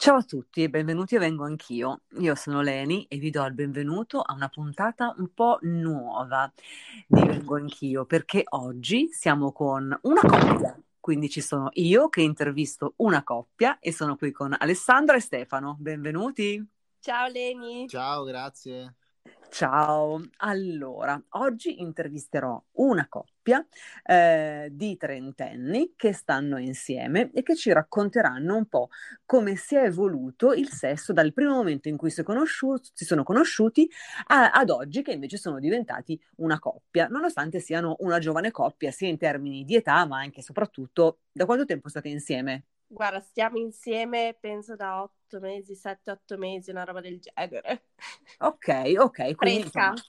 Ciao a tutti e benvenuti a Vengo Anch'io. Io sono Leni e vi do il benvenuto a una puntata un po' nuova di Vengo Anch'io perché oggi siamo con una coppia. Quindi ci sono io che intervisto una coppia e sono qui con Alessandra e Stefano. Benvenuti. Ciao Leni. Ciao, grazie. Ciao, allora oggi intervisterò una coppia eh, di trentenni che stanno insieme e che ci racconteranno un po' come si è evoluto il sesso dal primo momento in cui si, si sono conosciuti a- ad oggi che invece sono diventati una coppia, nonostante siano una giovane coppia sia in termini di età ma anche e soprattutto da quanto tempo state insieme? Guarda, stiamo insieme penso da otto mesi, sette, otto mesi, una roba del genere. Ok, ok, quindi Fresca. insomma,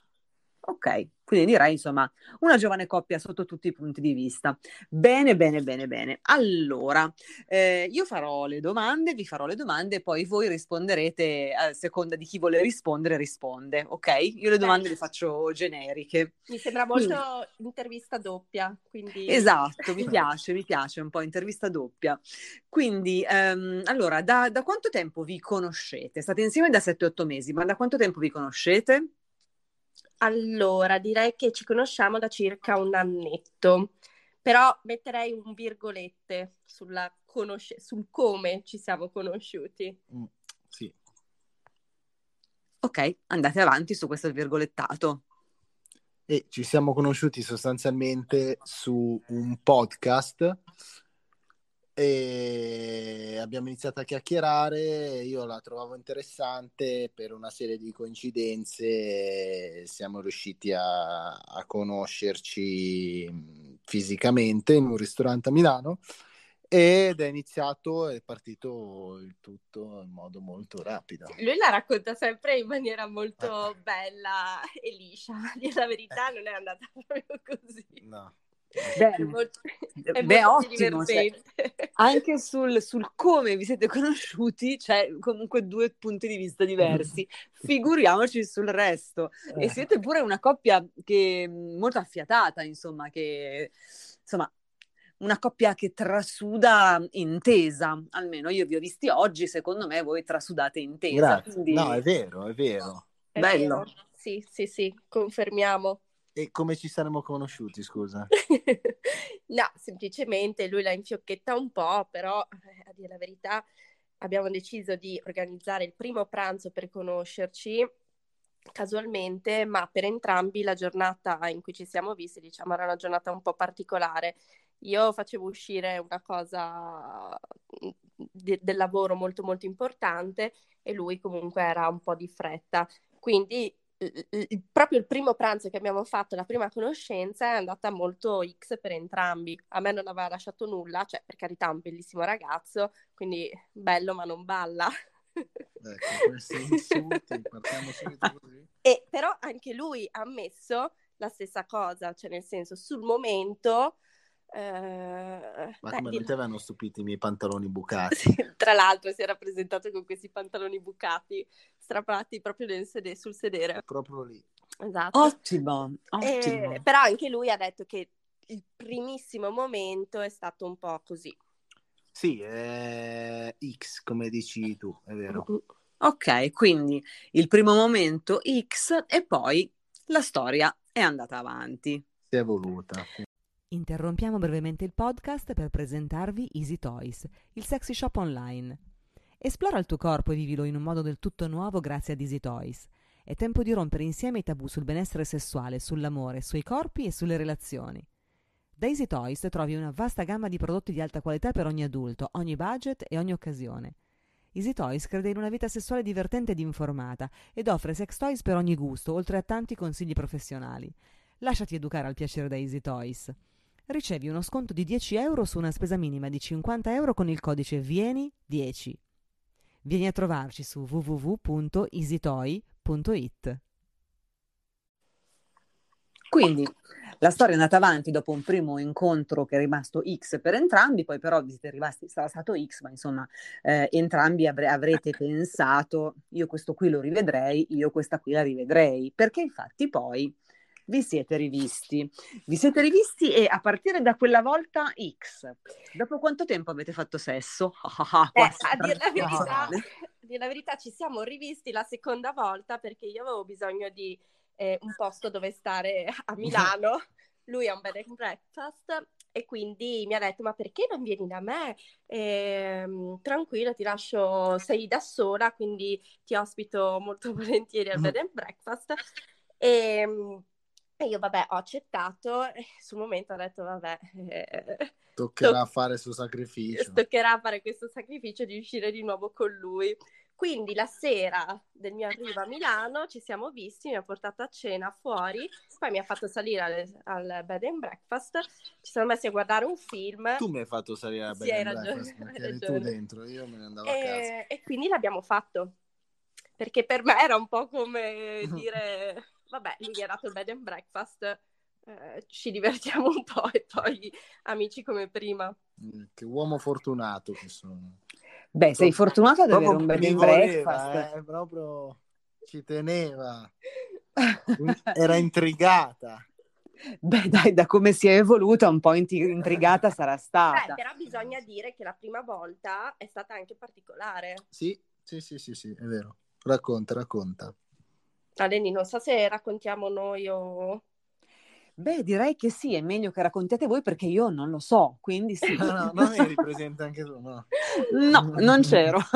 ok, quindi direi insomma una giovane coppia sotto tutti i punti di vista. Bene, bene, bene, bene. Allora, eh, io farò le domande, vi farò le domande e poi voi risponderete a seconda di chi vuole rispondere, risponde, ok? Io le domande le faccio generiche. Mi sembra molto intervista doppia, quindi... Esatto, mi piace, mi piace un po' intervista doppia. Quindi, ehm, allora, da, da quanto tempo vi conoscete? State insieme da 7-8 mesi, ma da quanto tempo vi conoscete? Allora, direi che ci conosciamo da circa un annetto, però metterei un virgolette sulla conosce- sul come ci siamo conosciuti. Mm, sì. Ok, andate avanti su questo virgolettato. E ci siamo conosciuti sostanzialmente su un podcast e abbiamo iniziato a chiacchierare. Io la trovavo interessante per una serie di coincidenze. Siamo riusciti a, a conoscerci fisicamente in un ristorante a Milano ed è iniziato, è partito il tutto in modo molto rapido. Lui la racconta sempre in maniera molto bella e liscia, la verità non è andata proprio così. No. Beh, È molto, è beh, ottimo, cioè, anche sul, sul come vi siete conosciuti c'è comunque due punti di vista diversi. Figuriamoci sul resto. E siete pure una coppia che molto affiatata, insomma, che insomma una coppia che trasuda intesa, almeno io vi ho visti oggi, secondo me voi trasudate intesa. Quindi- No, è vero, è vero. È bello. vero. Sì, sì, sì, confermiamo. E come ci saremmo conosciuti, scusa? No, semplicemente lui la infiocchetta un po', però eh, a dire la verità abbiamo deciso di organizzare il primo pranzo per conoscerci casualmente, ma per entrambi la giornata in cui ci siamo visti, diciamo, era una giornata un po' particolare. Io facevo uscire una cosa mm, de- del lavoro molto molto importante e lui comunque era un po' di fretta. Quindi il- proprio il primo pranzo che abbiamo fatto, la prima conoscenza, è andata molto X per entrambi. A me non aveva lasciato nulla, cioè per carità un bellissimo ragazzo, quindi bello ma non balla. Ecco, questi insulti, partiamo subito così. E però anche lui ha ammesso la stessa cosa, cioè nel senso sul momento... eh, Ma come non ti avevano stupito i miei pantaloni bucati? Tra l'altro si era presentato con questi pantaloni bucati, strappati proprio nel sede- sul sedere. Proprio lì. Esatto. Ottimo, ottimo. Eh, però anche lui ha detto che il primissimo momento è stato un po' così. Sì, è X, come dici tu, è vero. Ok, quindi il primo momento X e poi la storia è andata avanti. Si è evoluta. Interrompiamo brevemente il podcast per presentarvi Easy Toys, il sexy shop online. Esplora il tuo corpo e vivilo in un modo del tutto nuovo grazie ad Easy Toys. È tempo di rompere insieme i tabù sul benessere sessuale, sull'amore, sui corpi e sulle relazioni. Da Easy Toys trovi una vasta gamma di prodotti di alta qualità per ogni adulto, ogni budget e ogni occasione. Easy Toys crede in una vita sessuale divertente ed informata ed offre sex toys per ogni gusto, oltre a tanti consigli professionali. Lasciati educare al piacere da Easy Toys. Ricevi uno sconto di 10 euro su una spesa minima di 50 euro con il codice VIENI10. Vieni a trovarci su www.easytoy.it. Quindi la storia è andata avanti dopo un primo incontro che è rimasto X per entrambi, poi però vi siete rimasti, sarà stato X, ma insomma eh, entrambi avre- avrete pensato io questo qui lo rivedrei, io questa qui la rivedrei, perché infatti poi vi siete rivisti. Vi siete rivisti e a partire da quella volta X, dopo quanto tempo avete fatto sesso? eh, a dire la verità, la verità ci siamo rivisti la seconda volta perché io avevo bisogno di eh, un posto dove stare a Milano. Lui ha un bed and breakfast e quindi mi ha detto ma perché non vieni da me? E, tranquillo, ti lascio, sei da sola, quindi ti ospito molto volentieri al bed and breakfast. E, e io vabbè ho accettato e sul momento ho detto vabbè... Eh, toccherà to- fare questo sacrificio. Toccherà fare questo sacrificio di uscire di nuovo con lui. Quindi la sera del mio arrivo a Milano ci siamo visti, mi ha portato a cena fuori, poi mi ha fatto salire al, al bed and breakfast, ci siamo messi a guardare un film. Tu mi hai fatto salire al bed sì, and ragione, breakfast perché eri tu dentro, io me ne andavo e, a casa. E quindi l'abbiamo fatto, perché per me era un po' come dire, vabbè, lui mi ha dato il bed and breakfast, eh, ci divertiamo un po' e poi amici come prima. Mm, che uomo fortunato che sono. Beh, sei fortunato ad avere un bed and breakfast. Eh, proprio ci teneva. Era intrigata. Beh, dai, da come si è evoluta, un po' intrigata sarà stata. Eh, però bisogna dire che la prima volta è stata anche particolare. Sì, sì, sì, sì, sì, è vero. Racconta, racconta. Aleni, non so se raccontiamo noi o... Beh, direi che sì, è meglio che raccontiate voi perché io non lo so, quindi sì. no, no, non eri presente anche tu, no? No, non c'ero.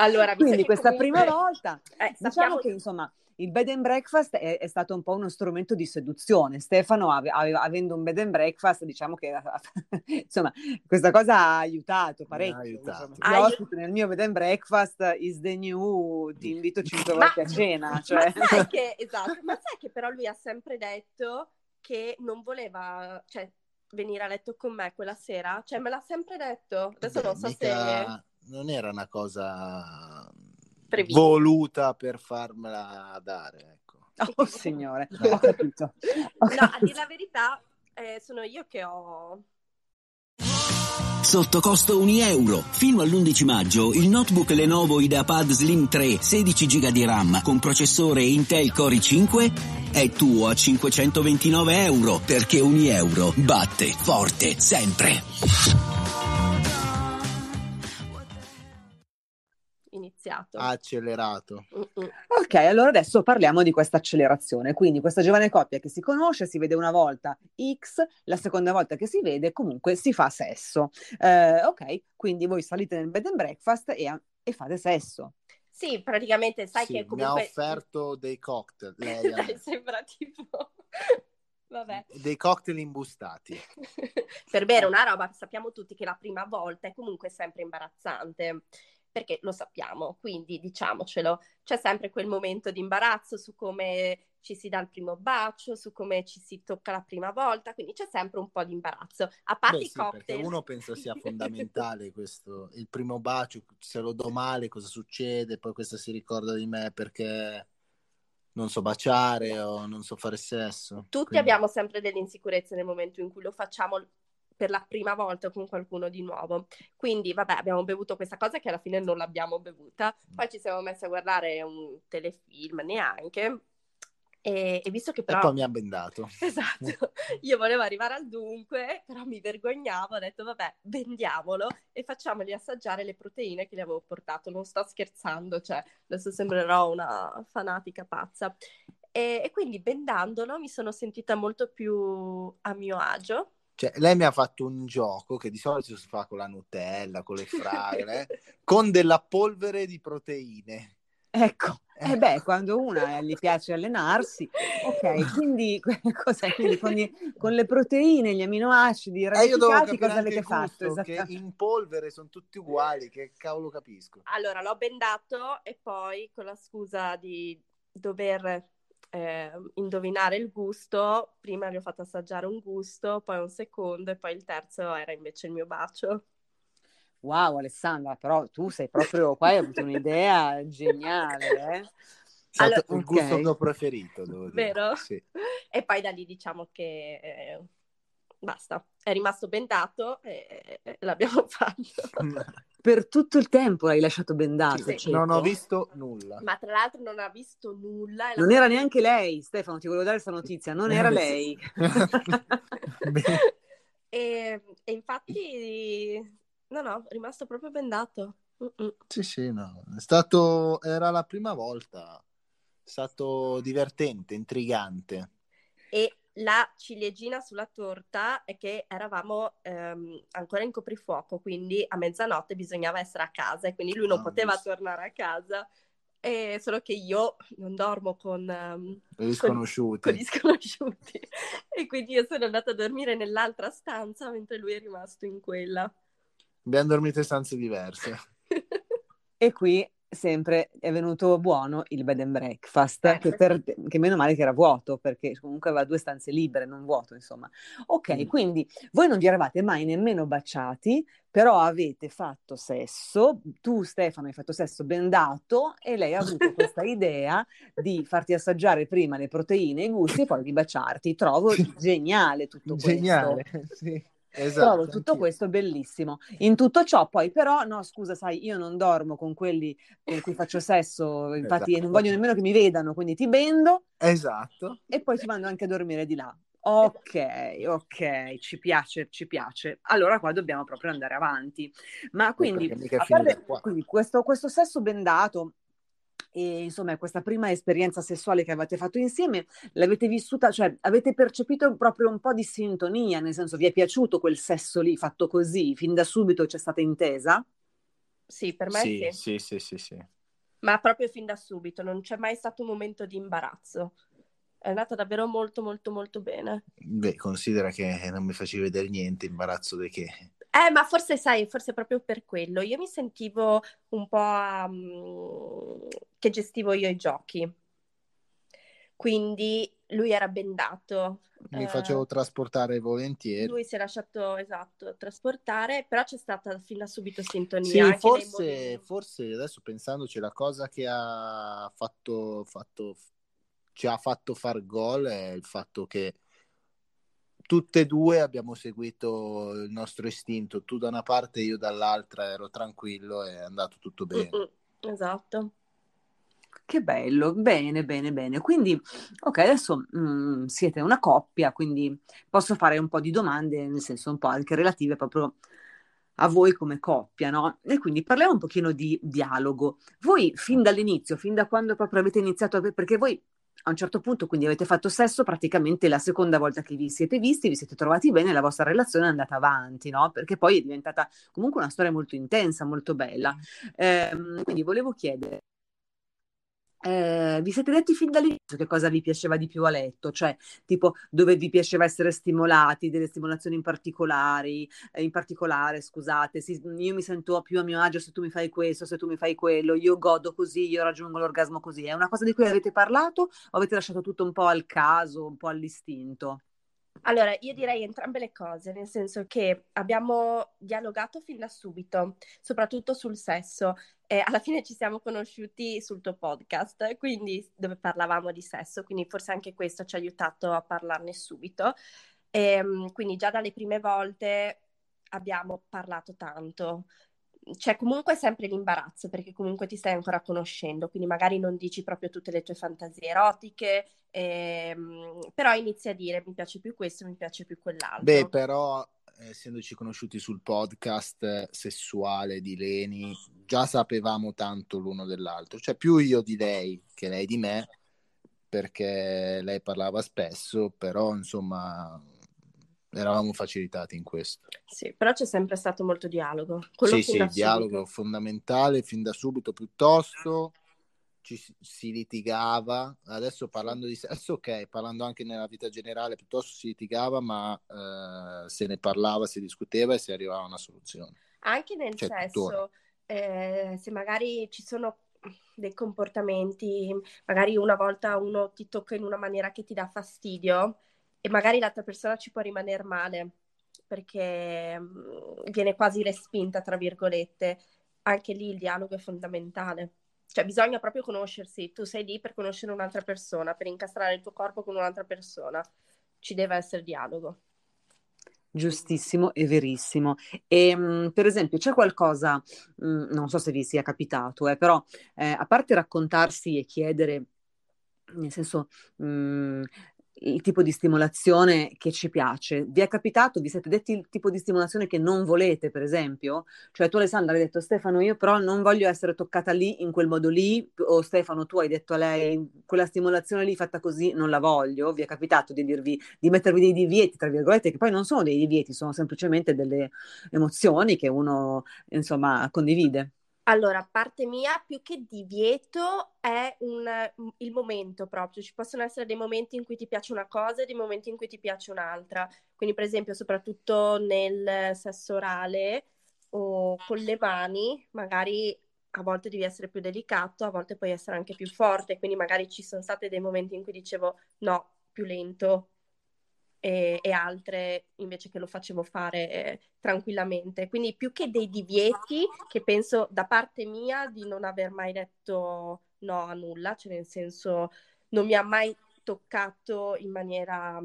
allora, quindi questa comunque... prima volta, eh, diciamo sappiamo... che insomma il bed and breakfast è, è, stato un po' uno strumento di seduzione. Stefano, ave, ave, avendo un bed and breakfast, diciamo che insomma, questa cosa ha aiutato parecchio. Ha aiutato. Insomma, ospite nel mio bed and breakfast is the new, ti invito cinque volte a cena. Cioè. Ma, sai che, esatto, ma sai che però lui ha sempre detto che non voleva, cioè, venire a letto con me quella sera? Cioè, me l'ha sempre detto. Adesso Beh, non so mica... se... Non era una cosa Prevista. voluta per farmela dare. Ecco. Oh signore, no. ho capito. Ho no, a dire la verità, eh, sono io che ho Sotto costo 1 euro. Fino all'11 maggio il notebook Lenovo IdeaPad Slim 3 16 GB di RAM con processore Intel Core i5 è tuo a 529 euro perché 1 euro batte forte sempre. Iniziato. Ha accelerato. Uh-uh. Ok, allora adesso parliamo di questa accelerazione. Quindi questa giovane coppia che si conosce, si vede una volta X, la seconda volta che si vede comunque si fa sesso. Eh, ok, quindi voi salite nel bed and breakfast e, e fate sesso. Sì, praticamente sai sì, che comunque... Mi ha offerto dei cocktail. Lei Dai, sembra tipo... Vabbè. Dei cocktail imbustati. per bere una roba, sappiamo tutti che la prima volta è comunque sempre imbarazzante perché lo sappiamo, quindi diciamocelo, c'è sempre quel momento di imbarazzo su come ci si dà il primo bacio, su come ci si tocca la prima volta, quindi c'è sempre un po' di imbarazzo. A parte Beh, i sì, cocktail. uno pensa sia fondamentale questo, il primo bacio, se lo do male cosa succede, poi questa si ricorda di me perché non so baciare o non so fare sesso. Tutti quindi... abbiamo sempre delle insicurezze nel momento in cui lo facciamo per la prima volta con qualcuno di nuovo. Quindi, vabbè, abbiamo bevuto questa cosa che alla fine non l'abbiamo bevuta. Poi ci siamo messi a guardare un telefilm neanche. E, e, visto che però... E poi mi ha bendato. Esatto, io volevo arrivare al dunque, però mi vergognavo, ho detto vabbè, vendiamolo e facciamogli assaggiare le proteine che gli avevo portato, non sto scherzando, cioè adesso sembrerò una fanatica pazza. E, e quindi bendandolo mi sono sentita molto più a mio agio, cioè, lei mi ha fatto un gioco che di solito si fa con la Nutella, con le fragole, con della polvere di proteine. Ecco, e eh beh, quando una gli piace allenarsi, ok, quindi, cos'è? quindi con, gli, con, le proteine, gli aminoacidi eh, radificati, cosa avete fatto? Che in polvere sono tutti uguali, che cavolo capisco. Allora, l'ho bendato e poi con la scusa di dover eh, indovinare il gusto, prima gli ho fatto assaggiare un gusto, poi un secondo e poi il terzo era invece il mio bacio. Wow, Alessandra, però tu sei proprio qua, hai avuto un'idea geniale, eh? Allora, il gusto okay. che ho preferito, devo dire. Vero? Sì. E poi da lì diciamo che eh, basta, è rimasto bendato e, e l'abbiamo fatto. per tutto il tempo l'hai lasciato bendato. Sì, sì. Non ho visto nulla. Ma tra l'altro non ha visto nulla. Non era neanche lei, Stefano, ti volevo dare questa notizia, non era lei. e, e, infatti, no, no, è rimasto proprio bendato. Mm-mm. Sì, sì, no. È stato, era la prima volta, è stato divertente, intrigante. E la ciliegina sulla torta è che eravamo ehm, ancora in coprifuoco, quindi a mezzanotte bisognava essere a casa e quindi lui non oh, poteva visto. tornare a casa. E solo che io non dormo con, um, gli sconosciuti. Con, con gli sconosciuti. e quindi io sono andata a dormire nell'altra stanza mentre lui è rimasto in quella. Abbiamo dormito in stanze diverse. e qui sempre è venuto buono il bed and breakfast, eh, che, per, che, meno male che era vuoto, perché comunque aveva due stanze libere, non vuoto, insomma. Ok, mm. quindi voi non vi eravate mai nemmeno baciati, però avete fatto sesso, tu Stefano hai fatto sesso bendato e lei ha avuto questa idea di farti assaggiare prima le proteine e i gusti e poi di baciarti. Trovo geniale tutto geniale, questo. Geniale, sì. Esatto, Trovo tutto questo bellissimo. In tutto ciò, poi, però, no, scusa, sai, io non dormo con quelli con cui faccio sesso, infatti esatto. non voglio nemmeno che mi vedano, quindi ti bendo. Esatto. E poi ti mando anche a dormire di là. Ok, ok, ci piace, ci piace. Allora qua dobbiamo proprio andare avanti. Ma quindi, a parte, quindi questo, questo sesso bendato, e insomma questa prima esperienza sessuale che avete fatto insieme l'avete vissuta, cioè avete percepito proprio un po' di sintonia, nel senso vi è piaciuto quel sesso lì fatto così, fin da subito c'è stata intesa? Sì, per me sì. Sì, sì, sì, sì. Ma proprio fin da subito, non c'è mai stato un momento di imbarazzo. È andata davvero molto, molto, molto bene. Beh, considera che non mi facevi vedere niente, imbarazzo di che. Eh, ma forse sai, forse proprio per quello. Io mi sentivo un po' um, che gestivo io i giochi. Quindi lui era bendato. Mi eh, facevo trasportare volentieri. Lui si è lasciato, esatto, trasportare, però c'è stata fin da subito sintonia. Sì, forse, forse adesso pensandoci, la cosa che ha fatto, fatto, ci ha fatto far gol è il fatto che tutte e due abbiamo seguito il nostro istinto, tu da una parte, io dall'altra, ero tranquillo e è andato tutto bene. Mm-mm, esatto. Che bello, bene, bene, bene. Quindi, ok, adesso mh, mm, siete una coppia, quindi posso fare un po' di domande, nel senso un po' anche relative proprio a voi come coppia, no? E quindi parliamo un pochino di dialogo. Voi fin dall'inizio, fin da quando proprio avete iniziato, a... perché voi a un certo punto quindi avete fatto sesso praticamente la seconda volta che vi siete visti, vi siete trovati bene, la vostra relazione è andata avanti, no? Perché poi è diventata comunque una storia molto intensa, molto bella. Eh, quindi volevo chiedere, eh, vi siete detti fin dall'inizio che cosa vi piaceva di più a letto, cioè tipo dove vi piaceva essere stimolati, delle stimolazioni in particolari, eh, in particolare, scusate, si, io mi sento più a mio agio se tu mi fai questo, se tu mi fai quello, io godo così, io raggiungo l'orgasmo così. È una cosa di cui avete parlato o avete lasciato tutto un po' al caso, un po' all'istinto? Allora, io direi entrambe le cose, nel senso che abbiamo dialogato fin da subito, soprattutto sul sesso. E alla fine ci siamo conosciuti sul tuo podcast, quindi dove parlavamo di sesso, quindi forse anche questo ci ha aiutato a parlarne subito. E, ehm, quindi già dalle prime volte abbiamo parlato tanto. C'è comunque sempre l'imbarazzo perché comunque ti stai ancora conoscendo, quindi magari non dici proprio tutte le tue fantasie erotiche, ehm, però inizi a dire mi piace più questo, mi piace più quell'altro. Beh, però essendoci conosciuti sul podcast sessuale di Leni, già sapevamo tanto l'uno dell'altro, cioè più io di lei che lei di me, perché lei parlava spesso, però insomma eravamo facilitati in questo. Sì, però c'è sempre stato molto dialogo. Quello sì, sì, il dialogo fondamentale fin da subito piuttosto ci si litigava, adesso parlando di sesso, ok, parlando anche nella vita generale, piuttosto si litigava, ma eh, se ne parlava, si discuteva e si arrivava a una soluzione. Anche nel cioè, sesso, eh, se magari ci sono dei comportamenti, magari una volta uno ti tocca in una maniera che ti dà fastidio e magari l'altra persona ci può rimanere male perché mm, viene quasi respinta, tra virgolette. Anche lì il dialogo è fondamentale. Cioè bisogna proprio conoscersi, tu sei lì per conoscere un'altra persona, per incastrare il tuo corpo con un'altra persona, ci deve essere dialogo. Giustissimo e verissimo. E mh, per esempio, c'è qualcosa, mh, non so se vi sia capitato, eh, però eh, a parte raccontarsi e chiedere, nel senso, mh, il tipo di stimolazione che ci piace. Vi è capitato, vi siete detti il tipo di stimolazione che non volete, per esempio? Cioè tu Alessandra hai detto Stefano, io però non voglio essere toccata lì in quel modo lì, o Stefano tu hai detto a lei quella stimolazione lì fatta così non la voglio. Vi è capitato di dirvi di mettervi dei divieti, tra virgolette, che poi non sono dei divieti, sono semplicemente delle emozioni che uno insomma condivide. Allora, parte mia, più che divieto, è un, il momento proprio. Ci possono essere dei momenti in cui ti piace una cosa e dei momenti in cui ti piace un'altra. Quindi, per esempio, soprattutto nel sesso orale o con le mani, magari a volte devi essere più delicato, a volte puoi essere anche più forte. Quindi, magari ci sono stati dei momenti in cui dicevo no, più lento, e, e, altre invece che lo facevo fare eh, tranquillamente. Quindi più che dei divieti, che penso da parte mia di non aver mai detto no a nulla, cioè nel senso non mi ha mai toccato in maniera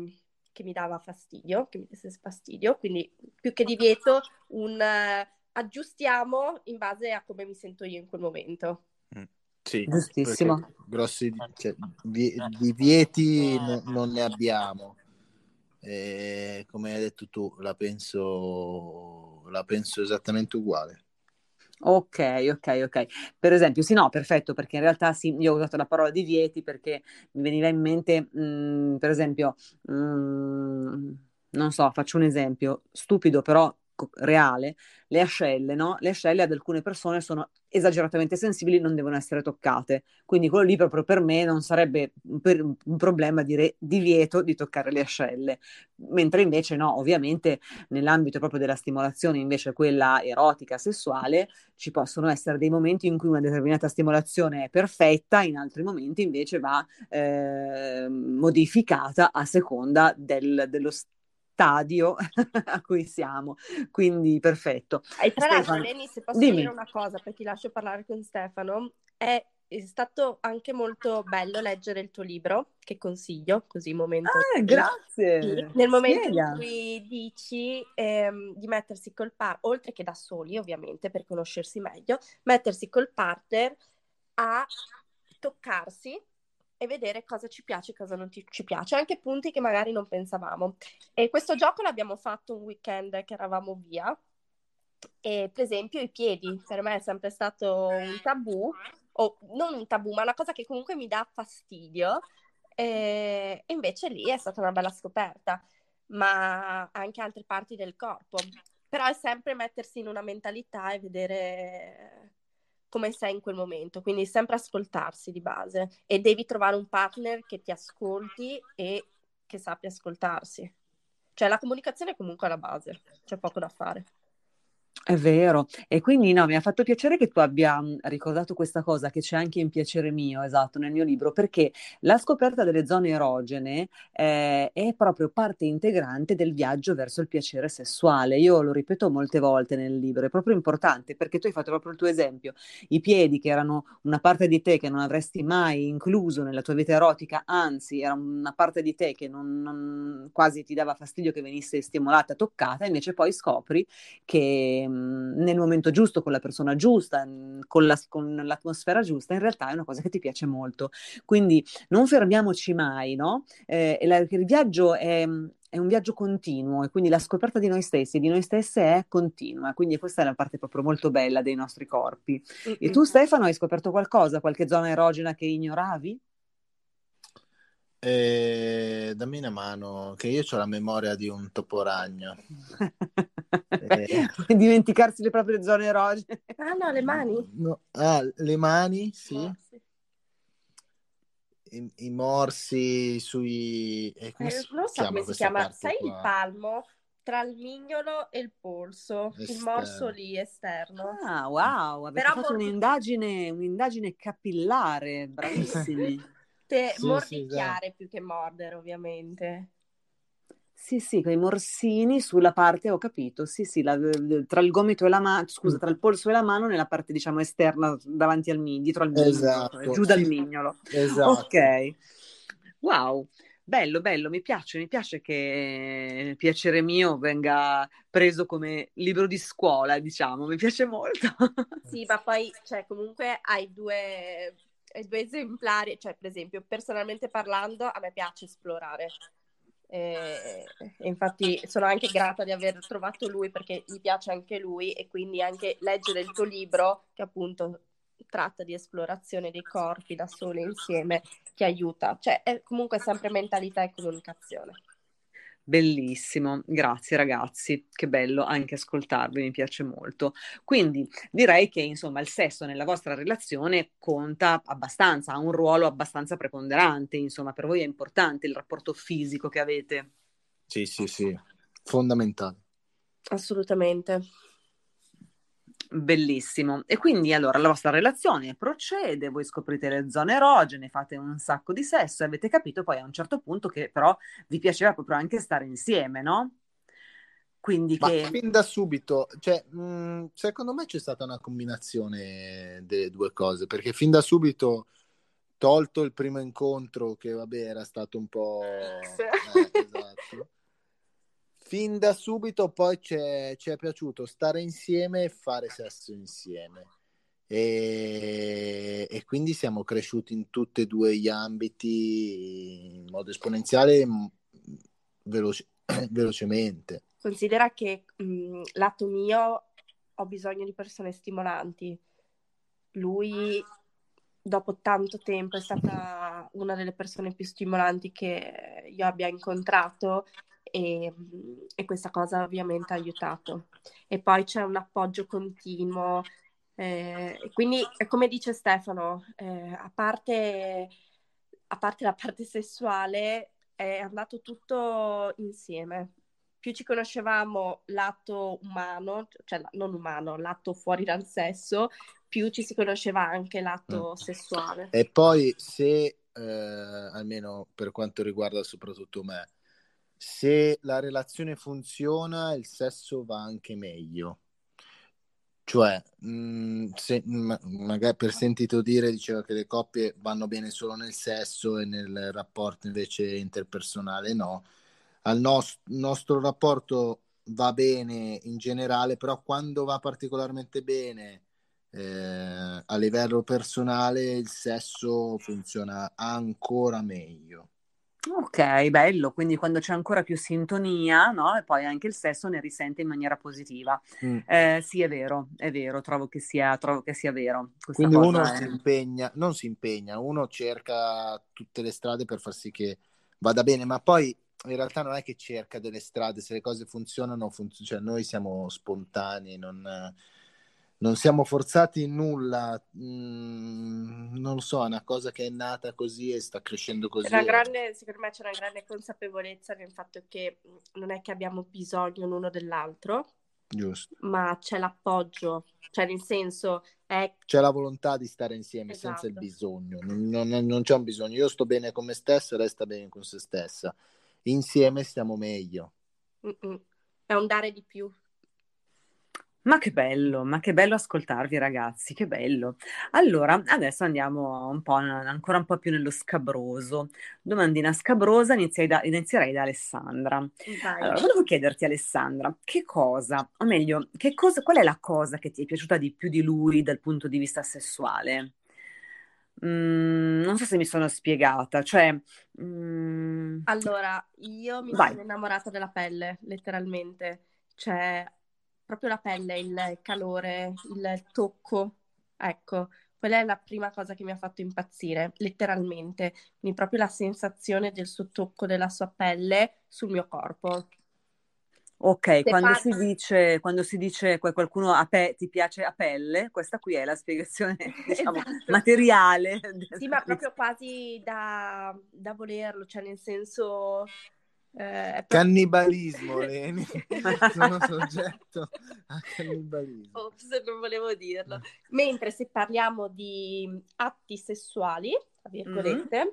che mi dava fastidio, che mi desse fastidio, quindi più che divieto un uh, aggiustiamo in base a come mi sento io in quel momento. Mm. Sì, giustissimo. Grossi cioè, divieti no, non ne abbiamo e come hai detto tu, la penso, la penso esattamente uguale. Ok, ok, ok. Per esempio, sì, no, perfetto, perché in realtà sì, io ho usato la parola divieti perché mi veniva in mente, mh, mm, per esempio, mh, mm, non so, faccio un esempio stupido, però reale, le ascelle, no? Le ascelle ad alcune persone sono esageratamente sensibili, non devono essere toccate. Quindi quello lì proprio per me non sarebbe un, un problema dire divieto di toccare le ascelle. Mentre invece no, ovviamente nell'ambito proprio della stimolazione, invece quella erotica, sessuale, ci possono essere dei momenti in cui una determinata stimolazione è perfetta, in altri momenti invece va eh, modificata a seconda del, dello stadio a cui siamo. Quindi perfetto. E tra l'altro, Leni, se posso dimmi. dire una cosa, perché ti lascio parlare con Stefano, è è stato anche molto bello leggere il tuo libro, che consiglio, così momento. Ah, grazie! Sì, nel momento Spiega. in cui dici ehm, di mettersi col partner, oltre che da soli ovviamente, per conoscersi meglio, mettersi col partner a toccarsi e vedere cosa ci piace e cosa non ti, ci piace, anche punti che magari non pensavamo. E questo gioco l'abbiamo fatto un weekend che eravamo via. E per esempio i piedi, per me è sempre stato un tabù, o non un tabù, ma una cosa che comunque mi dà fastidio. E, invece lì è stata una bella scoperta, ma anche altre parti del corpo. Però è sempre mettersi in una mentalità e vedere come sei in quel momento, quindi sempre ascoltarsi di base e devi trovare un partner che ti ascolti e che sappia ascoltarsi. Cioè la comunicazione è comunque alla base, c'è poco da fare. È vero, e quindi no, mi ha fatto piacere che tu abbia mhmm, ricordato questa cosa che c'è anche in piacere mio, esatto, nel mio libro, perché la scoperta delle zone erogene eh, è proprio parte integrante del viaggio verso il piacere sessuale. Io lo ripeto molte volte nel libro, è proprio importante perché tu hai fatto proprio il tuo esempio, i piedi che erano una parte di te che non avresti mai incluso nella tua vita erotica, anzi era una parte di te che non, non, quasi ti dava fastidio che venisse stimolata, toccata, invece poi scopri che Mhmm, nel momento giusto, con la persona giusta, mhmm, con, la, con, l'atmosfera giusta, in realtà è una cosa che ti piace molto. Quindi non fermiamoci mai, no? Eh, la, il viaggio è, è un viaggio continuo e quindi la scoperta di noi stessi, di noi stesse è continua, quindi questa è la parte proprio molto bella dei nostri corpi. Mm-hmm. E tu Stefano hai scoperto qualcosa, qualche zona erogena che ignoravi? Eh, dammi una mano, che io ho la memoria di un toporagno. eh. Dimenticarsi le proprie zone erogene. Ah no, le mani. No. Ah, le mani, sì. Oh, sì. I, I, morsi sui... Eh, non so come si chiama, sai qua? il palmo? tra il mignolo e il polso, il Esterno. morso lì esterno. Ah, wow, avete Però fatto molto- un'indagine, un'indagine capillare, bravissimi. Te- Sì, sì, mordicchiare più che mordere, ovviamente. Sì, sì, con i morsini sulla parte, ho capito, sì, sì, la- tra il gomito e la mano, scusa, tra il polso e la mano nella parte, diciamo, esterna, davanti al mignolo, dietro al mignolo, Esatto, giù dal sì. mignolo. Esatto. Ok, wow, bello, bello, mi piace, mi piace che Piacere mio venga preso come libro di scuola, diciamo, mi piace molto. Sì, ma poi, cioè, comunque hai due, hai due esemplari, cioè, per esempio, personalmente parlando, a me piace esplorare. E, infatti sono anche grata di aver trovato lui perché mi piace anche lui e quindi anche leggere il tuo libro che appunto tratta di esplorazione dei corpi da sole insieme ti aiuta. Cioè, è comunque sempre mentalità e comunicazione. Bellissimo, grazie ragazzi, che bello anche ascoltarvi, mi piace molto. Quindi direi che insomma il sesso nella vostra relazione conta abbastanza, ha un ruolo abbastanza preponderante, insomma per voi è importante il rapporto fisico che avete. Sì, sì, sì, fondamentale. Assolutamente. Bellissimo. E quindi allora la vostra relazione procede, voi scoprite le zone erogene, fate un sacco di sesso e avete capito poi a un certo punto che però vi piaceva proprio anche stare insieme, no? Quindi Ma che... fin da subito, cioè, mh, secondo me c'è stata una combinazione delle due cose, perché fin da subito, tolto il primo incontro, che vabbè era stato un po'... eh, esatto. Fin da subito poi ci è piaciuto stare insieme e fare sesso insieme. E, e quindi siamo cresciuti in tutti e due gli ambiti in modo esponenziale mh, veloce- velocemente. Considera che mh, lato mio ho bisogno di persone stimolanti. Lui, dopo tanto tempo, è stata una delle persone più stimolanti che io abbia incontrato e, e questa cosa ovviamente ha aiutato. E poi c'è un appoggio continuo. eh, quindi, come dice Stefano, eh, a parte, a parte la parte sessuale, è andato tutto insieme più ci conoscevamo lato umano, cioè non umano, lato fuori dal sesso, più ci si conosceva anche lato sessuale. E poi se, eh, almeno per quanto riguarda soprattutto me, se la relazione funziona, il sesso va anche meglio. Cioè, mh, se, ma- magari per sentito dire, diceva che le coppie vanno bene solo nel sesso e nel rapporto invece interpersonale no. Al nos- nostro rapporto va bene in generale, però quando va particolarmente bene eh, a livello personale il sesso funziona ancora meglio. Ok, bello, quindi quando c'è ancora più sintonia, no? E poi anche il sesso ne risente in maniera positiva. Mm. Eh, sì, è vero, è vero, trovo che sia, trovo che sia vero. Questa Quindi uno è- si impegna, non si impegna, uno cerca tutte le strade per far sì che vada bene, ma poi in realtà non è che cerca delle strade, se le cose funzionano, funz- cioè noi siamo spontanei, non, non siamo forzati in nulla, Mm, non lo so, è una cosa che è nata così e sta crescendo così. Grande, secondo me c'è una grande consapevolezza nel fatto che mh, non è che abbiamo bisogno l'uno dell'altro, Giusto. ma c'è l'appoggio, cioè nel senso è C'è la volontà di stare insieme senza il Esatto. bisogno, non, non- non c'è un bisogno. Io sto bene con me stessa, lei sta bene con se stessa. Insieme stiamo meglio. mm-mm, è un dare di più. Ma che bello, ma che bello ascoltarvi ragazzi, che bello. Allora, adesso andiamo un po', ancora un po' più nello scabroso. Domandina scabrosa, inizierei da, inizierei da Alessandra. Vai. Allora, volevo chiederti Alessandra, che cosa, o meglio, che cosa, qual è la cosa che ti è piaciuta di più di lui dal punto di vista sessuale? Mm, non so se mi sono spiegata, cioè... mm, Allora, io mi Vai. sono innamorata della pelle, letteralmente. Cioè, proprio la pelle, il calore, il tocco. Ecco, quella è la prima cosa che mi ha fatto impazzire, letteralmente. Quindi proprio la sensazione del suo tocco, della sua pelle sul mio corpo. Ok, quando si dice, quando si dice qualcuno a pe- ti piace a pelle, questa qui è la spiegazione, diciamo, Esatto. materiale. Sì, ma proprio quasi da, da volerlo, cioè nel senso Eh, Cannibalismo, Leni. Sono soggetto a cannibalismo. Ops, non volevo dirlo. Mentre se parliamo di atti sessuali, tra virgolette, mm.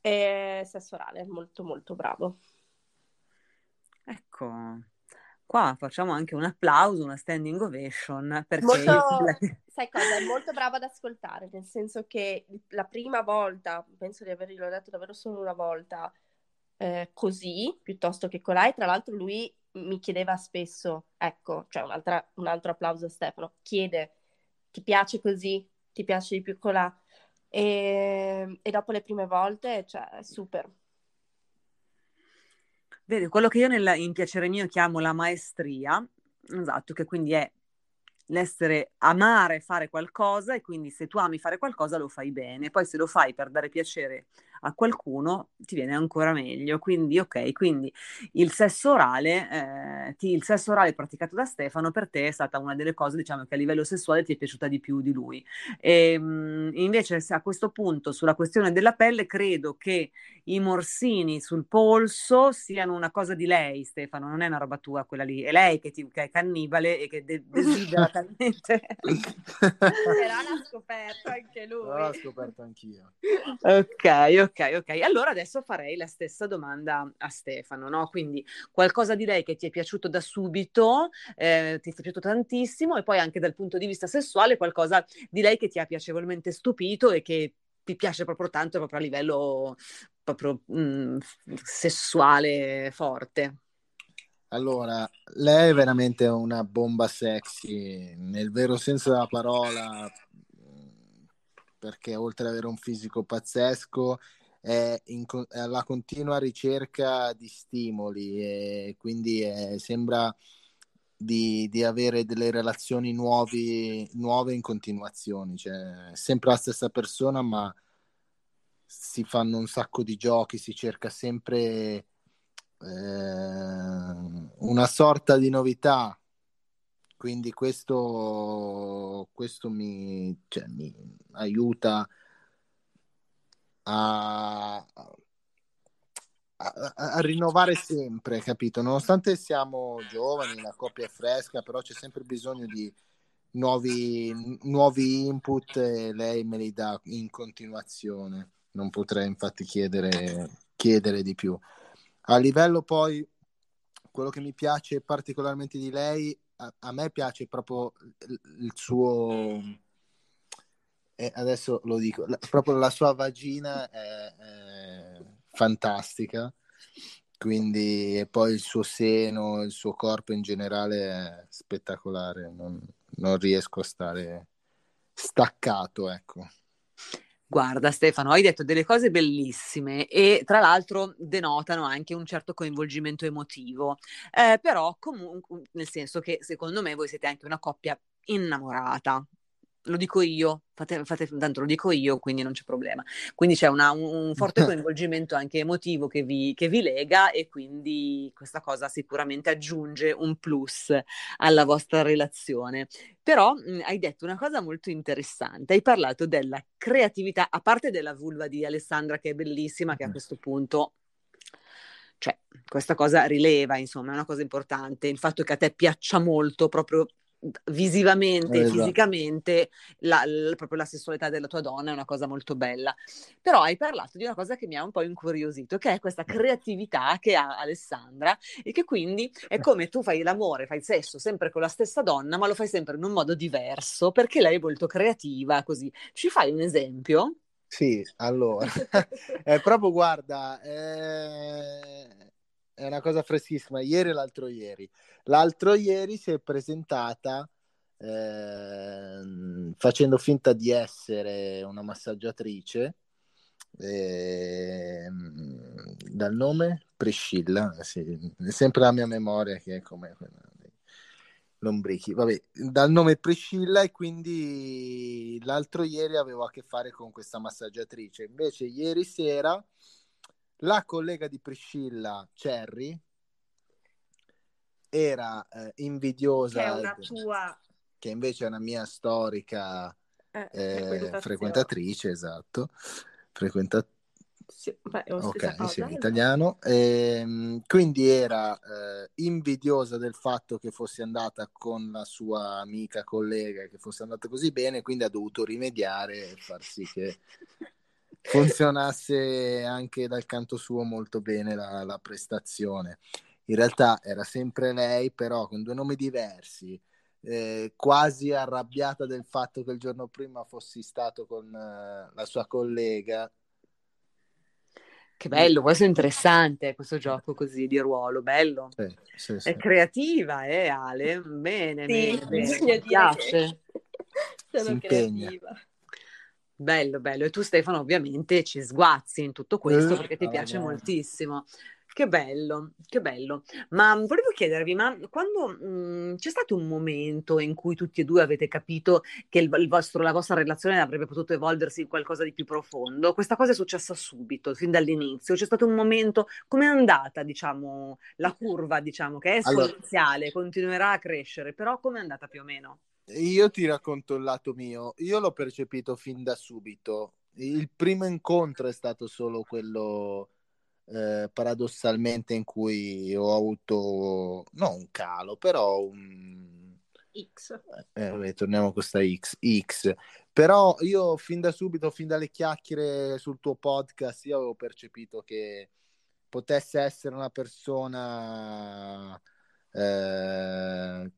eh, sesso orale, molto molto bravo. Ecco, qua facciamo anche un applauso, una standing ovation, perché... Molto, sai cosa, è molto brava ad ascoltare, nel senso che la prima volta, penso di averglielo detto davvero solo una volta, eh, così piuttosto che colà. E tra l'altro lui mi chiedeva spesso, ecco, cioè un altro applauso a Stefano, chiede, ti piace così? Ti piace di più colà? E, e dopo le prime volte, cioè, super. Vedi, quello che io nel, in piacere mio chiamo la maestria, esatto, che quindi è l'essere amare fare qualcosa e quindi se tu ami fare qualcosa lo fai bene, poi se lo fai per dare piacere a qualcuno ti viene ancora meglio. Quindi, ok, quindi il sesso orale, eh, ti, il sesso orale praticato da Stefano per te è stata una delle cose, diciamo, che a livello sessuale ti è piaciuta di più di lui. E, ehm, mh, invece, a questo punto, sulla questione della pelle, credo che i morsini sul polso siano una cosa di lei, Stefano, non è una roba tua quella lì, è lei che, ti, che è cannibale e che de- desidera talmente. Però l'ha scoperto anche lui. L'ho scoperto anch'io. Ok, ok. Ok, ok. Allora adesso farei la stessa domanda a Stefano, no? Quindi qualcosa di lei che ti è piaciuto da subito, eh, ti è piaciuto tantissimo e poi anche dal punto di vista sessuale qualcosa di lei che ti ha piacevolmente stupito e che ti piace proprio tanto proprio a livello proprio mh, mm, sessuale forte. Allora, lei è veramente una bomba sexy, nel vero senso della parola, perché oltre ad avere un fisico pazzesco è, in, è alla continua ricerca di stimoli e quindi è, sembra di, di, avere delle relazioni nuovi, nuove in continuazione, cioè sempre la stessa persona ma si fanno un sacco di giochi, si cerca sempre eh, una sorta di novità. Quindi questo, questo mi, cioè, mi aiuta a, a, a, rinnovare sempre, capito? Nonostante siamo giovani, la coppia è fresca, però c'è sempre bisogno di nuovi, nuovi input e lei me li dà in continuazione. Non potrei infatti chiedere, chiedere di più. A livello poi, quello che mi piace particolarmente di lei, a, a me piace proprio il, il suo e adesso lo dico, la, proprio la sua vagina è, è fantastica, quindi e poi il suo seno, il suo corpo in generale è spettacolare, non, non riesco a stare staccato, ecco. Guarda Stefano, hai detto delle cose bellissime e tra l'altro denotano anche un certo coinvolgimento emotivo, eh, però comunque nel senso che secondo me voi siete anche una coppia innamorata, lo dico io, fate, fate, tanto lo dico io, quindi non c'è problema. Quindi c'è una, un, forte coinvolgimento anche emotivo che vi, che vi, lega e quindi questa cosa sicuramente aggiunge un plus alla vostra relazione. Però mh, hai detto una cosa molto interessante, hai parlato della creatività, a parte della vulva di Alessandra che è bellissima, che a questo punto cioè, questa cosa rileva, insomma, è una cosa importante. Il fatto che a te piaccia molto proprio visivamente esatto. fisicamente la, la, proprio la sessualità della tua donna è una cosa molto bella. Però hai parlato di una cosa che mi ha un po' incuriosito, che è questa creatività che ha Alessandra e che quindi è come tu fai l'amore, fai il sesso sempre con la stessa donna, ma lo fai sempre in un modo diverso perché lei è molto creativa, così. Ci fai un esempio? Sì, allora, è proprio, guarda, è... è una cosa freschissima, ieri e l'altro ieri. L'altro ieri si è presentata eh, facendo finta di essere una massaggiatrice eh, dal nome? Priscilla, sì, è sempre la mia memoria che è come Lombrichi, vabbè, dal nome Priscilla e quindi l'altro ieri avevo a che fare con questa massaggiatrice, invece ieri sera la collega di Priscilla, Cherry, era eh, invidiosa, che è una tua... che invece è una mia storica eh, eh, frequentatrice, esatto, frequenta- Sì, beh, ok, sì, in italiano. E, ehm, quindi era eh, invidiosa del fatto che fosse andata con la sua amica collega, che fosse andata così bene, quindi ha dovuto rimediare e far sì che funzionasse anche dal canto suo molto bene la, la prestazione. In realtà era sempre lei, però con due nomi diversi. Eh, quasi arrabbiata del fatto che il giorno prima fossi stato con uh, la sua collega che bello, questo è interessante, questo gioco così di ruolo, bello. Sì, sì, sì. È creativa, eh, Ale? Bene, sì, bene, bene. Mi piace. Sono creativa. Bello, bello. E tu Stefano ovviamente ci sguazzi in tutto questo eh, perché ti piace bene. moltissimo. Che bello, che bello. Ma volevo chiedervi, ma quando mh, mhmm, c'è stato un momento in cui tutti e due avete capito che il, il vostro, la vostra relazione avrebbe potuto evolversi in qualcosa di più profondo? Questa cosa è successa subito, fin dall'inizio. C'è stato un momento, come è andata, diciamo, la curva, diciamo, che è esponenziale, allora, continuerà a crescere, però come è andata più o meno? Io ti racconto il lato mio. Io l'ho percepito fin da subito. Il primo incontro è stato solo quello eh, paradossalmente in cui ho avuto non un calo, però un X. Eh, eh, torniamo a questa X, X. Però io fin da subito, fin dalle chiacchiere sul tuo podcast, io avevo percepito che potesse essere una persona eh,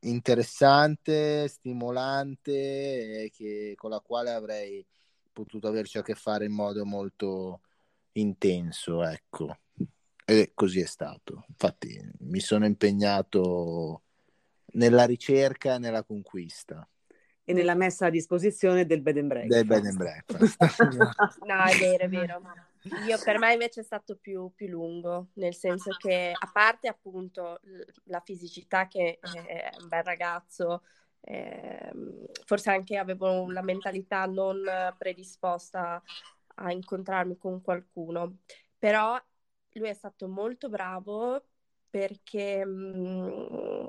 interessante, stimolante, che, con la quale avrei potuto averci a che fare in modo molto intenso, ecco. E così è stato. Infatti mi sono impegnato nella ricerca e nella conquista. E nella messa a disposizione del bed and breakfast. Del bed and breakfast. no, è vero, è vero. Io, per me invece è stato più, più, lungo, nel senso che a parte appunto la fisicità che è un bel ragazzo, eh, forse anche avevo la mentalità non predisposta a incontrarmi con qualcuno, però lui è stato molto bravo perché mh, mm,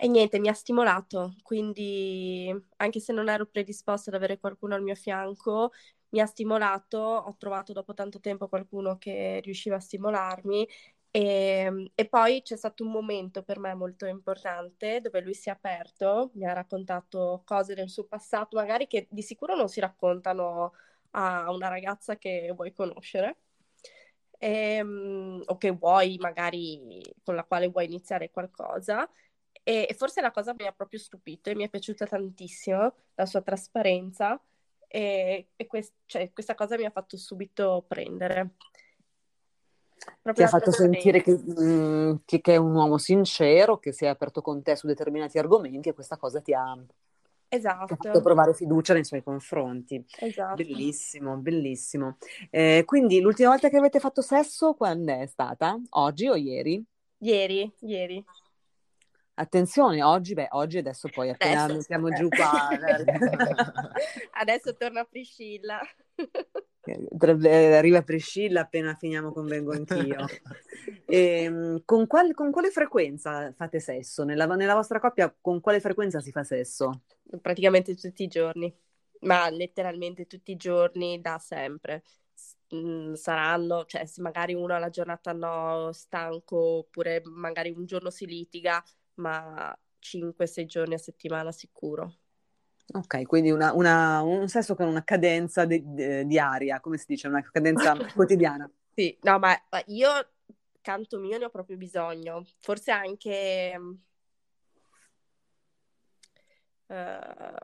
e niente, mi ha stimolato, quindi anche se non ero predisposta ad avere qualcuno al mio fianco, mi ha stimolato, ho trovato dopo tanto tempo qualcuno che riusciva a stimolarmi e, e, poi c'è stato un momento per me molto importante dove lui si è aperto, mi ha raccontato cose del suo passato, magari che di sicuro non si raccontano a una ragazza che vuoi conoscere ehm, o che vuoi magari con la quale vuoi iniziare qualcosa e, e forse la cosa mi ha proprio stupito e mi è piaciuta tantissimo la sua trasparenza e, e quest- cioè, questa cosa mi ha fatto subito prendere. Proprio ti ha fatto sentire che, mh, mm, che, che, è un uomo sincero, che si è aperto con te su determinati argomenti e questa cosa ti ha, Esatto. Ti ha fatto provare fiducia nei suoi confronti. Esatto. Bellissimo, bellissimo. Eh, quindi l'ultima volta che avete fatto sesso quando è stata? Oggi o ieri? Ieri, ieri. Attenzione, oggi, beh, oggi adesso poi appena adesso, mettiamo giù qua. adesso torna Priscilla. Arriva Priscilla appena finiamo con Vengo Anch'io. E, ehm, con, qual, con, quale frequenza fate sesso? Nella, nella vostra coppia con quale frequenza si fa sesso? Praticamente tutti i giorni, ma letteralmente tutti i giorni da sempre. Mm, saranno, cioè se magari uno alla giornata no, stanco, oppure magari un giorno si litiga, ma 5-6 giorni a settimana sicuro. Ok, quindi una, una, un sesso con una cadenza di, di, diaria, come si dice, una cadenza quotidiana. Sì, no, ma io canto mio ne ho proprio bisogno. Forse anche... Uh,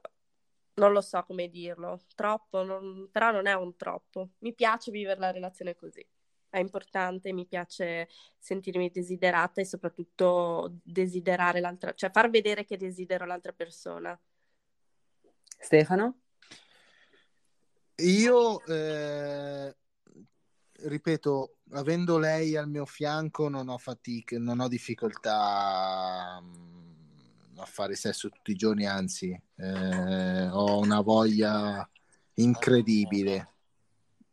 non lo so come dirlo, troppo, non, però non è un troppo. Mi piace vivere la relazione così è importante, mi piace sentirmi desiderata e soprattutto desiderare l'altra, cioè far vedere che desidero l'altra persona. Stefano? Io, eh, ripeto, avendo lei al mio fianco non ho fatica, non ho difficoltà mm, a fare sesso tutti i giorni, anzi eh, ho una voglia incredibile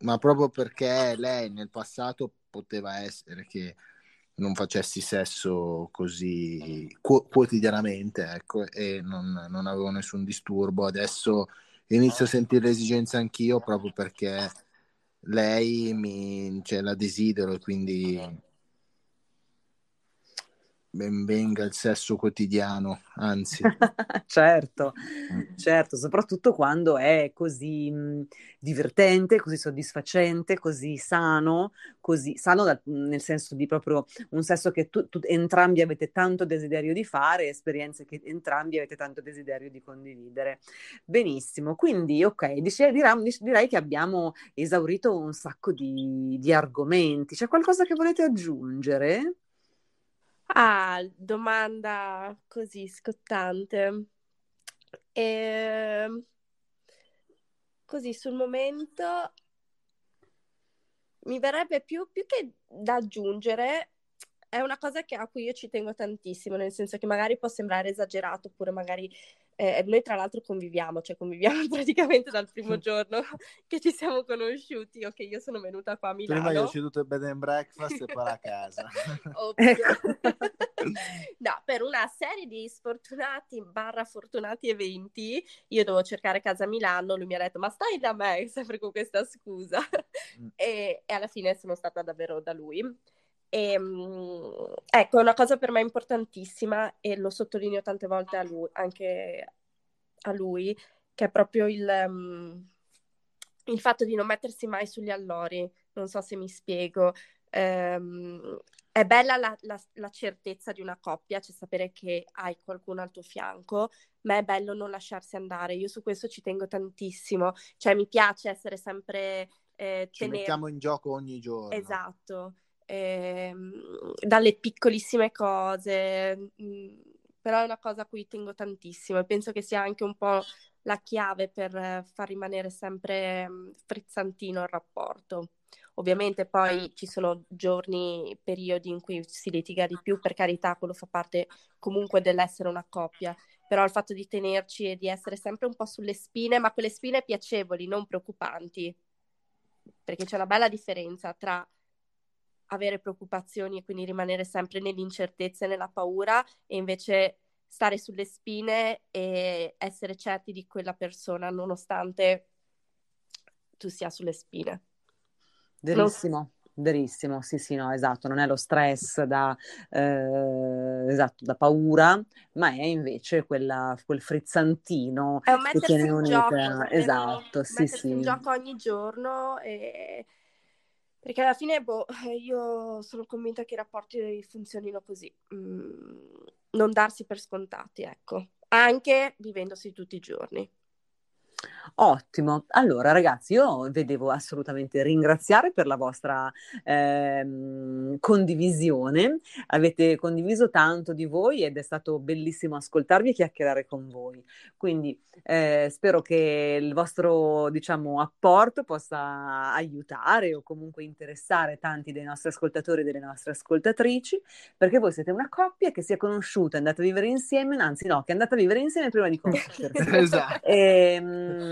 ma proprio perché lei nel passato poteva essere che non facessi sesso così qu- quotidianamente, ecco, e non, non, avevo nessun disturbo. Adesso inizio a sentire l'esigenza anch'io proprio perché lei mi, cioè, la desidero e quindi ben venga il sesso quotidiano, anzi. certo, mm. certo, soprattutto quando è così mh, divertente, così soddisfacente, così sano, così sano da, nel senso di proprio un sesso che tu, tu, entrambi avete tanto desiderio di fare, esperienze che entrambi avete tanto desiderio di condividere. Benissimo, quindi ok, dice, direi, direi che abbiamo esaurito un sacco di, di argomenti. C'è qualcosa che volete aggiungere? Ah, domanda così scottante. E... Ehm, così sul momento mi verrebbe più, più che da aggiungere, è una cosa che, a cui io ci tengo tantissimo, nel senso che magari può sembrare esagerato, oppure magari eh, noi tra l'altro conviviamo, cioè conviviamo praticamente dal primo giorno che ci siamo conosciuti o che io sono venuta qua a Milano. Prima io ho ceduto il bed and breakfast e poi a casa. ecco. no, per una serie di sfortunati barra fortunati eventi, io dovevo cercare casa a Milano, lui mi ha detto ma stai da me, sempre con questa scusa. Mm. e, e alla fine sono stata davvero da lui. E, ehm, ecco, è una cosa per me importantissima e lo sottolineo tante volte a lui, anche a lui, che è proprio il, um, il fatto di non mettersi mai sugli allori. Non so se mi spiego. Um, è bella la, la, la, certezza di una coppia, cioè sapere che hai qualcuno al tuo fianco, ma è bello non lasciarsi andare. Io su questo ci tengo tantissimo, cioè mi piace essere sempre... Eh, ci tenere... mettiamo in gioco ogni giorno. Esatto eh, dalle piccolissime cose, mm, però è una cosa a cui tengo tantissimo e penso che sia anche un po' la chiave per far rimanere sempre mm, frizzantino il rapporto. Ovviamente poi ci sono giorni, periodi in cui si litiga di più, per carità, quello fa parte comunque dell'essere una coppia, però il fatto di tenerci e di essere sempre un po' sulle spine, ma quelle spine piacevoli, non preoccupanti, perché c'è una bella differenza tra avere preoccupazioni e quindi rimanere sempre nell'incertezza e nella paura e invece stare sulle spine e essere certi di quella persona nonostante tu sia sulle spine. Verissimo. Non... Verissimo, sì, sì, no, esatto, non è lo stress da, eh, esatto, da paura, ma è invece quella, quel frizzantino è un che tiene unita. Esatto, sì, sì. in gioco ogni giorno e perché alla fine, boh, eh, io sono convinta che i rapporti funzionino così, mm, non darsi per scontati, ecco, anche vivendosi tutti i giorni. Ottimo, allora ragazzi io vi devo assolutamente ringraziare per la vostra ehm, condivisione, avete condiviso tanto di voi ed è stato bellissimo ascoltarvi e chiacchierare con voi, quindi eh, spero che il vostro diciamo apporto possa aiutare o comunque interessare tanti dei nostri ascoltatori e delle nostre ascoltatrici, perché voi siete una coppia che si è conosciuta, è andata a vivere insieme, anzi no, che è andata a vivere insieme prima di conoscersi. esatto. E,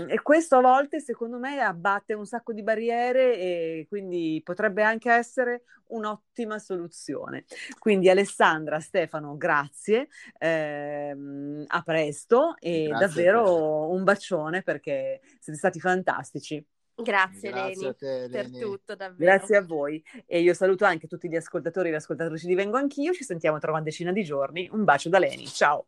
e questo a volte secondo me abbatte un sacco di barriere e quindi potrebbe anche essere un'ottima soluzione. Quindi Alessandra, Stefano, grazie, ehm, a presto e grazie davvero un bacione perché siete stati fantastici. Grazie, Grazie te, per tutto, davvero. Grazie a voi. E io saluto anche tutti gli ascoltatori e le ascoltatrici di Vengo Anch'io. Ci sentiamo tra una decina di giorni. Un bacio da Leni. Ciao.